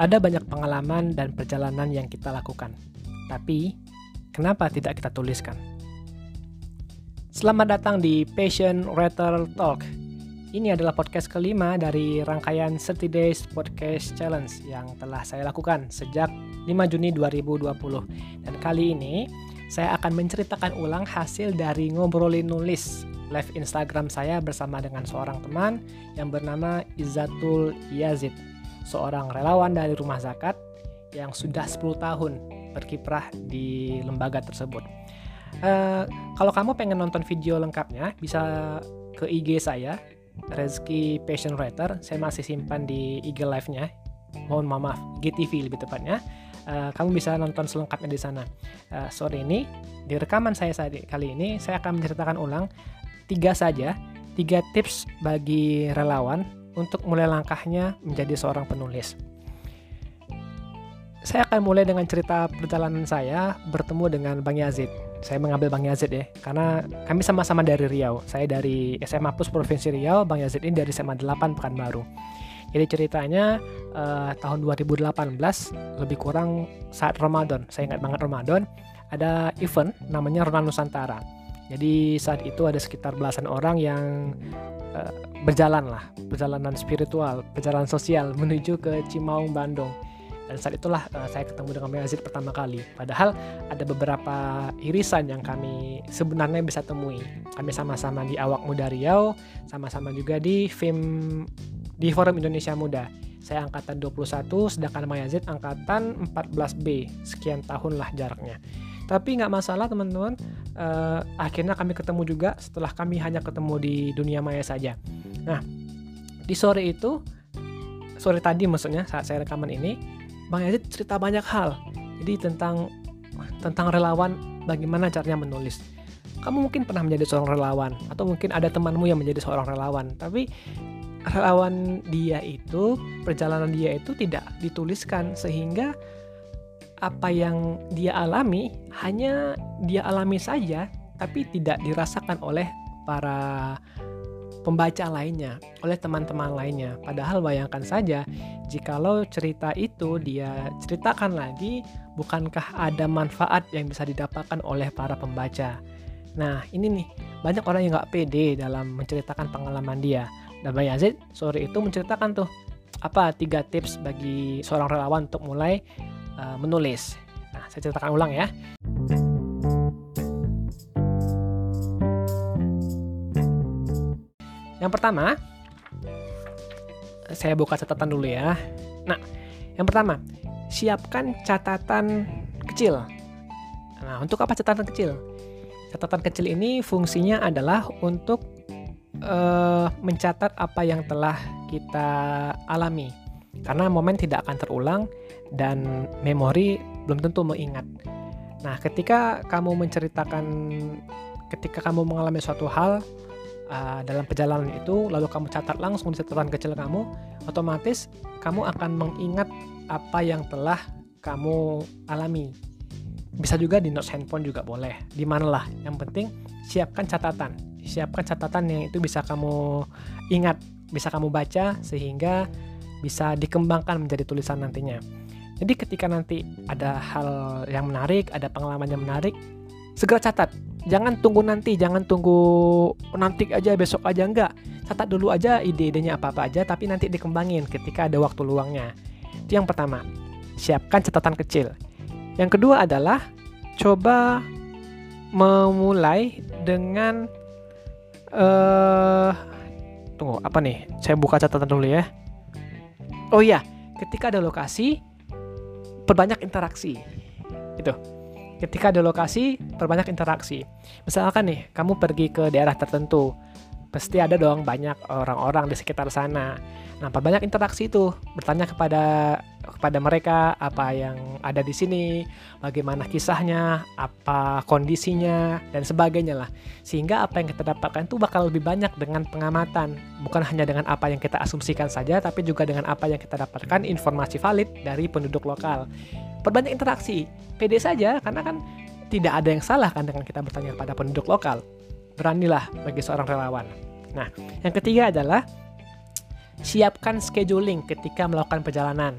Ada banyak pengalaman dan perjalanan yang kita lakukan. Tapi, kenapa tidak kita tuliskan? Selamat datang di Passion Writer Talk. Ini adalah podcast kelima dari rangkaian 30 Days Podcast Challenge yang telah saya lakukan sejak 5 Juni 2020. Dan kali ini, saya akan menceritakan ulang hasil dari ngobrolin nulis live Instagram saya bersama dengan seorang teman yang bernama Izzatul Yazid seorang relawan dari rumah zakat yang sudah 10 tahun berkiprah di lembaga tersebut. Uh, kalau kamu pengen nonton video lengkapnya, bisa ke IG saya, Rezki Passion Writer. Saya masih simpan di IG live-nya. Mohon maaf, GTV lebih tepatnya. Uh, kamu bisa nonton selengkapnya di sana. Uh, sore ini, di rekaman saya saat kali ini, saya akan menceritakan ulang tiga saja, tiga tips bagi relawan untuk mulai langkahnya menjadi seorang penulis. Saya akan mulai dengan cerita perjalanan saya bertemu dengan Bang Yazid. Saya mengambil Bang Yazid ya, karena kami sama-sama dari Riau. Saya dari SMA Plus Provinsi Riau, Bang Yazid ini dari SMA 8 Pekanbaru. Jadi ceritanya uh, tahun 2018 lebih kurang saat Ramadan. Saya ingat banget Ramadan ada event namanya Ronald Nusantara. Jadi saat itu ada sekitar belasan orang yang uh, berjalan lah, perjalanan spiritual, perjalanan sosial menuju ke Cimaung, Bandung. Dan saat itulah uh, saya ketemu dengan Yazid pertama kali. Padahal ada beberapa irisan yang kami sebenarnya bisa temui. Kami sama-sama di Awak Muda Riau, sama-sama juga di FIM di Forum Indonesia Muda. Saya angkatan 21, sedangkan Mayazid angkatan 14B. Sekian tahun lah jaraknya. Tapi nggak masalah teman-teman. Uh, akhirnya kami ketemu juga setelah kami hanya ketemu di dunia maya saja. Nah, di sore itu, sore tadi maksudnya saat saya rekaman ini, Bang Yazid cerita banyak hal. Jadi tentang tentang relawan, bagaimana caranya menulis. Kamu mungkin pernah menjadi seorang relawan, atau mungkin ada temanmu yang menjadi seorang relawan. Tapi relawan dia itu, perjalanan dia itu tidak dituliskan sehingga apa yang dia alami hanya dia alami saja tapi tidak dirasakan oleh para pembaca lainnya, oleh teman-teman lainnya. Padahal bayangkan saja, jikalau cerita itu dia ceritakan lagi, bukankah ada manfaat yang bisa didapatkan oleh para pembaca? Nah, ini nih, banyak orang yang nggak pede dalam menceritakan pengalaman dia. Dan Bang Yazid sore itu menceritakan tuh, apa tiga tips bagi seorang relawan untuk mulai uh, menulis. Nah, saya ceritakan ulang ya. Yang pertama, saya buka catatan dulu ya. Nah, yang pertama, siapkan catatan kecil. Nah, untuk apa catatan kecil? Catatan kecil ini fungsinya adalah untuk uh, mencatat apa yang telah kita alami karena momen tidak akan terulang dan memori belum tentu mengingat. Nah, ketika kamu menceritakan, ketika kamu mengalami suatu hal uh, dalam perjalanan itu, lalu kamu catat langsung di catatan kecil kamu, otomatis kamu akan mengingat apa yang telah kamu alami. Bisa juga di notes handphone juga boleh. Di mana lah, yang penting siapkan catatan. Siapkan catatan yang itu bisa kamu ingat, bisa kamu baca sehingga bisa dikembangkan menjadi tulisan nantinya. Jadi ketika nanti ada hal yang menarik, ada pengalaman yang menarik, segera catat. Jangan tunggu nanti, jangan tunggu nanti aja besok aja enggak. Catat dulu aja ide-idenya apa-apa aja tapi nanti dikembangin ketika ada waktu luangnya. Itu yang pertama. Siapkan catatan kecil. Yang kedua adalah coba memulai dengan uh, tunggu apa nih? Saya buka catatan dulu ya. Oh iya, ketika ada lokasi, perbanyak interaksi. Itu. Ketika ada lokasi, perbanyak interaksi. Misalkan nih, kamu pergi ke daerah tertentu, pasti ada dong banyak orang-orang di sekitar sana. Nah, perbanyak interaksi itu, bertanya kepada kepada mereka apa yang ada di sini, bagaimana kisahnya, apa kondisinya dan sebagainya lah. Sehingga apa yang kita dapatkan itu bakal lebih banyak dengan pengamatan, bukan hanya dengan apa yang kita asumsikan saja, tapi juga dengan apa yang kita dapatkan informasi valid dari penduduk lokal. Perbanyak interaksi, pede saja karena kan tidak ada yang salah kan dengan kita bertanya kepada penduduk lokal. Beranilah bagi seorang relawan. Nah, yang ketiga adalah siapkan scheduling ketika melakukan perjalanan.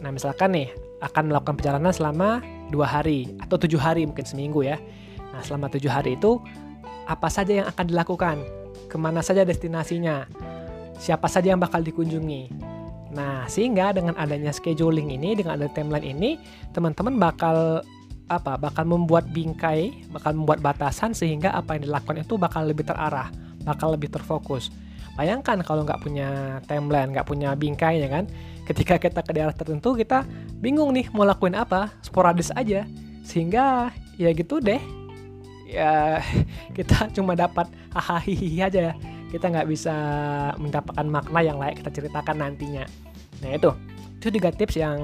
Nah, misalkan nih akan melakukan perjalanan selama dua hari atau tujuh hari mungkin seminggu ya. Nah, selama tujuh hari itu apa saja yang akan dilakukan? Ke mana saja destinasinya? Siapa saja yang bakal dikunjungi? Nah, sehingga dengan adanya scheduling ini, dengan ada timeline ini, teman-teman bakal apa? Bakal membuat bingkai, bakal membuat batasan sehingga apa yang dilakukan itu bakal lebih terarah, bakal lebih terfokus. Bayangkan kalau nggak punya timeline, nggak punya bingkai ya kan, ketika kita ke daerah tertentu kita bingung nih mau lakuin apa, sporadis aja, sehingga ya gitu deh, ya kita cuma dapat hahaha aja. Kita nggak bisa mendapatkan makna yang layak kita ceritakan nantinya. Nah itu. Itu tiga tips yang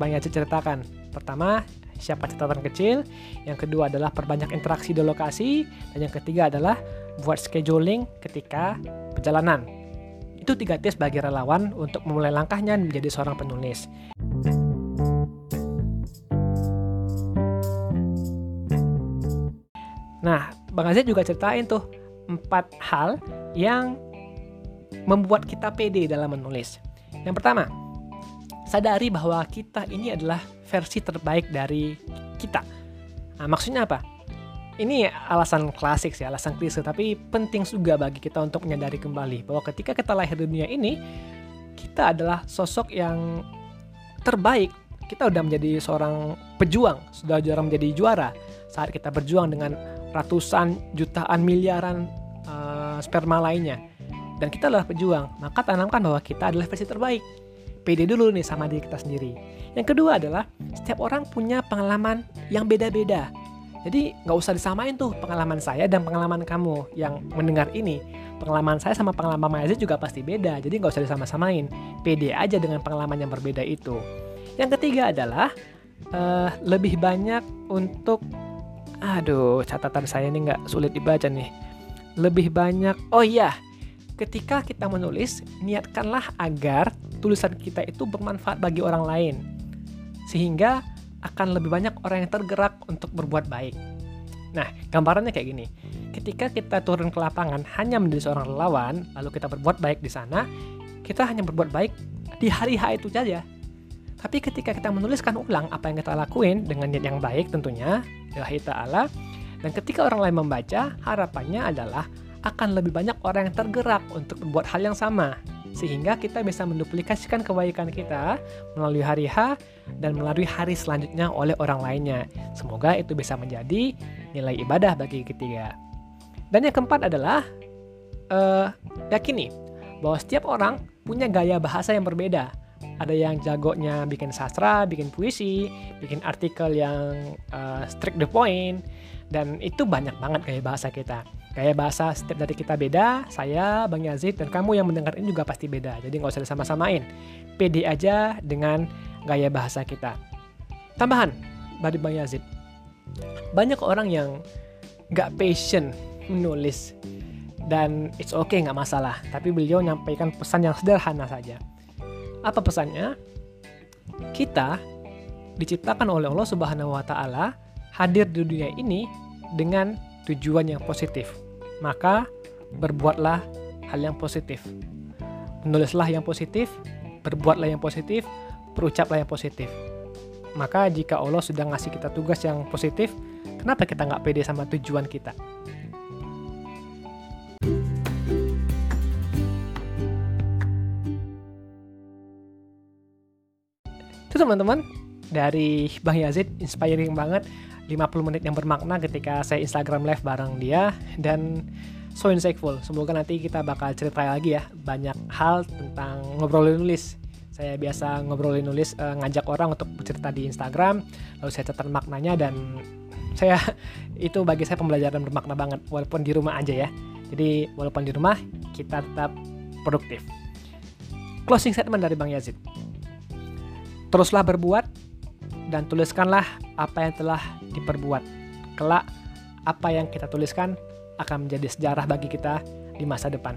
banyak ceritakan. Pertama siapa catatan kecil. Yang kedua adalah perbanyak interaksi di lokasi. Dan yang ketiga adalah buat scheduling ketika perjalanan itu tiga tips bagi relawan untuk memulai langkahnya menjadi seorang penulis Nah, Bang Aziz juga ceritain tuh empat hal yang membuat kita pede dalam menulis. Yang pertama, sadari bahwa kita ini adalah versi terbaik dari kita. Nah, maksudnya apa? Ini alasan klasik sih, alasan klise, tapi penting juga bagi kita untuk menyadari kembali bahwa ketika kita lahir di dunia ini, kita adalah sosok yang terbaik. Kita udah menjadi seorang pejuang, sudah jarang menjadi juara saat kita berjuang dengan ratusan, jutaan, miliaran uh, sperma lainnya. Dan kita adalah pejuang, maka tanamkan bahwa kita adalah versi terbaik. Pede dulu nih sama diri kita sendiri. Yang kedua adalah setiap orang punya pengalaman yang beda-beda. Jadi nggak usah disamain tuh pengalaman saya dan pengalaman kamu yang mendengar ini. Pengalaman saya sama pengalaman Mayazid juga pasti beda, jadi nggak usah disama-samain. Pede aja dengan pengalaman yang berbeda itu. Yang ketiga adalah uh, lebih banyak untuk Aduh, catatan saya ini nggak sulit dibaca nih. Lebih banyak, oh iya, ketika kita menulis, niatkanlah agar tulisan kita itu bermanfaat bagi orang lain. Sehingga akan lebih banyak orang yang tergerak untuk berbuat baik. Nah, gambarannya kayak gini. Ketika kita turun ke lapangan hanya menjadi seorang relawan, lalu kita berbuat baik di sana, kita hanya berbuat baik di hari H itu saja. Tapi ketika kita menuliskan ulang apa yang kita lakuin dengan niat yang baik tentunya, ilahi ta'ala, dan ketika orang lain membaca, harapannya adalah akan lebih banyak orang yang tergerak untuk membuat hal yang sama. Sehingga kita bisa menduplikasikan kebaikan kita melalui hari H dan melalui hari selanjutnya oleh orang lainnya. Semoga itu bisa menjadi nilai ibadah bagi ketiga. Dan yang keempat adalah uh, yakini bahwa setiap orang punya gaya bahasa yang berbeda ada yang jagonya bikin sastra, bikin puisi, bikin artikel yang uh, strict the point, dan itu banyak banget gaya bahasa kita. Gaya bahasa setiap dari kita beda, saya, Bang Yazid, dan kamu yang mendengar ini juga pasti beda. Jadi nggak usah disama-samain. Pede aja dengan gaya bahasa kita. Tambahan dari Bang Yazid. Banyak orang yang nggak passion menulis. Dan it's okay nggak masalah. Tapi beliau nyampaikan pesan yang sederhana saja apa pesannya? Kita diciptakan oleh Allah Subhanahu wa taala hadir di dunia ini dengan tujuan yang positif. Maka berbuatlah hal yang positif. Menulislah yang positif, berbuatlah yang positif, berucaplah yang positif. Maka jika Allah sudah ngasih kita tugas yang positif, kenapa kita nggak pede sama tujuan kita? itu teman-teman dari Bang Yazid inspiring banget. 50 menit yang bermakna ketika saya Instagram live bareng dia dan so insightful. Semoga nanti kita bakal cerita lagi ya banyak hal tentang ngobrolin nulis. Saya biasa ngobrolin nulis uh, ngajak orang untuk bercerita di Instagram lalu saya catat maknanya dan saya itu bagi saya pembelajaran bermakna banget walaupun di rumah aja ya. Jadi walaupun di rumah kita tetap produktif. Closing statement dari Bang Yazid. Teruslah berbuat dan tuliskanlah apa yang telah diperbuat. Kelak, apa yang kita tuliskan akan menjadi sejarah bagi kita di masa depan.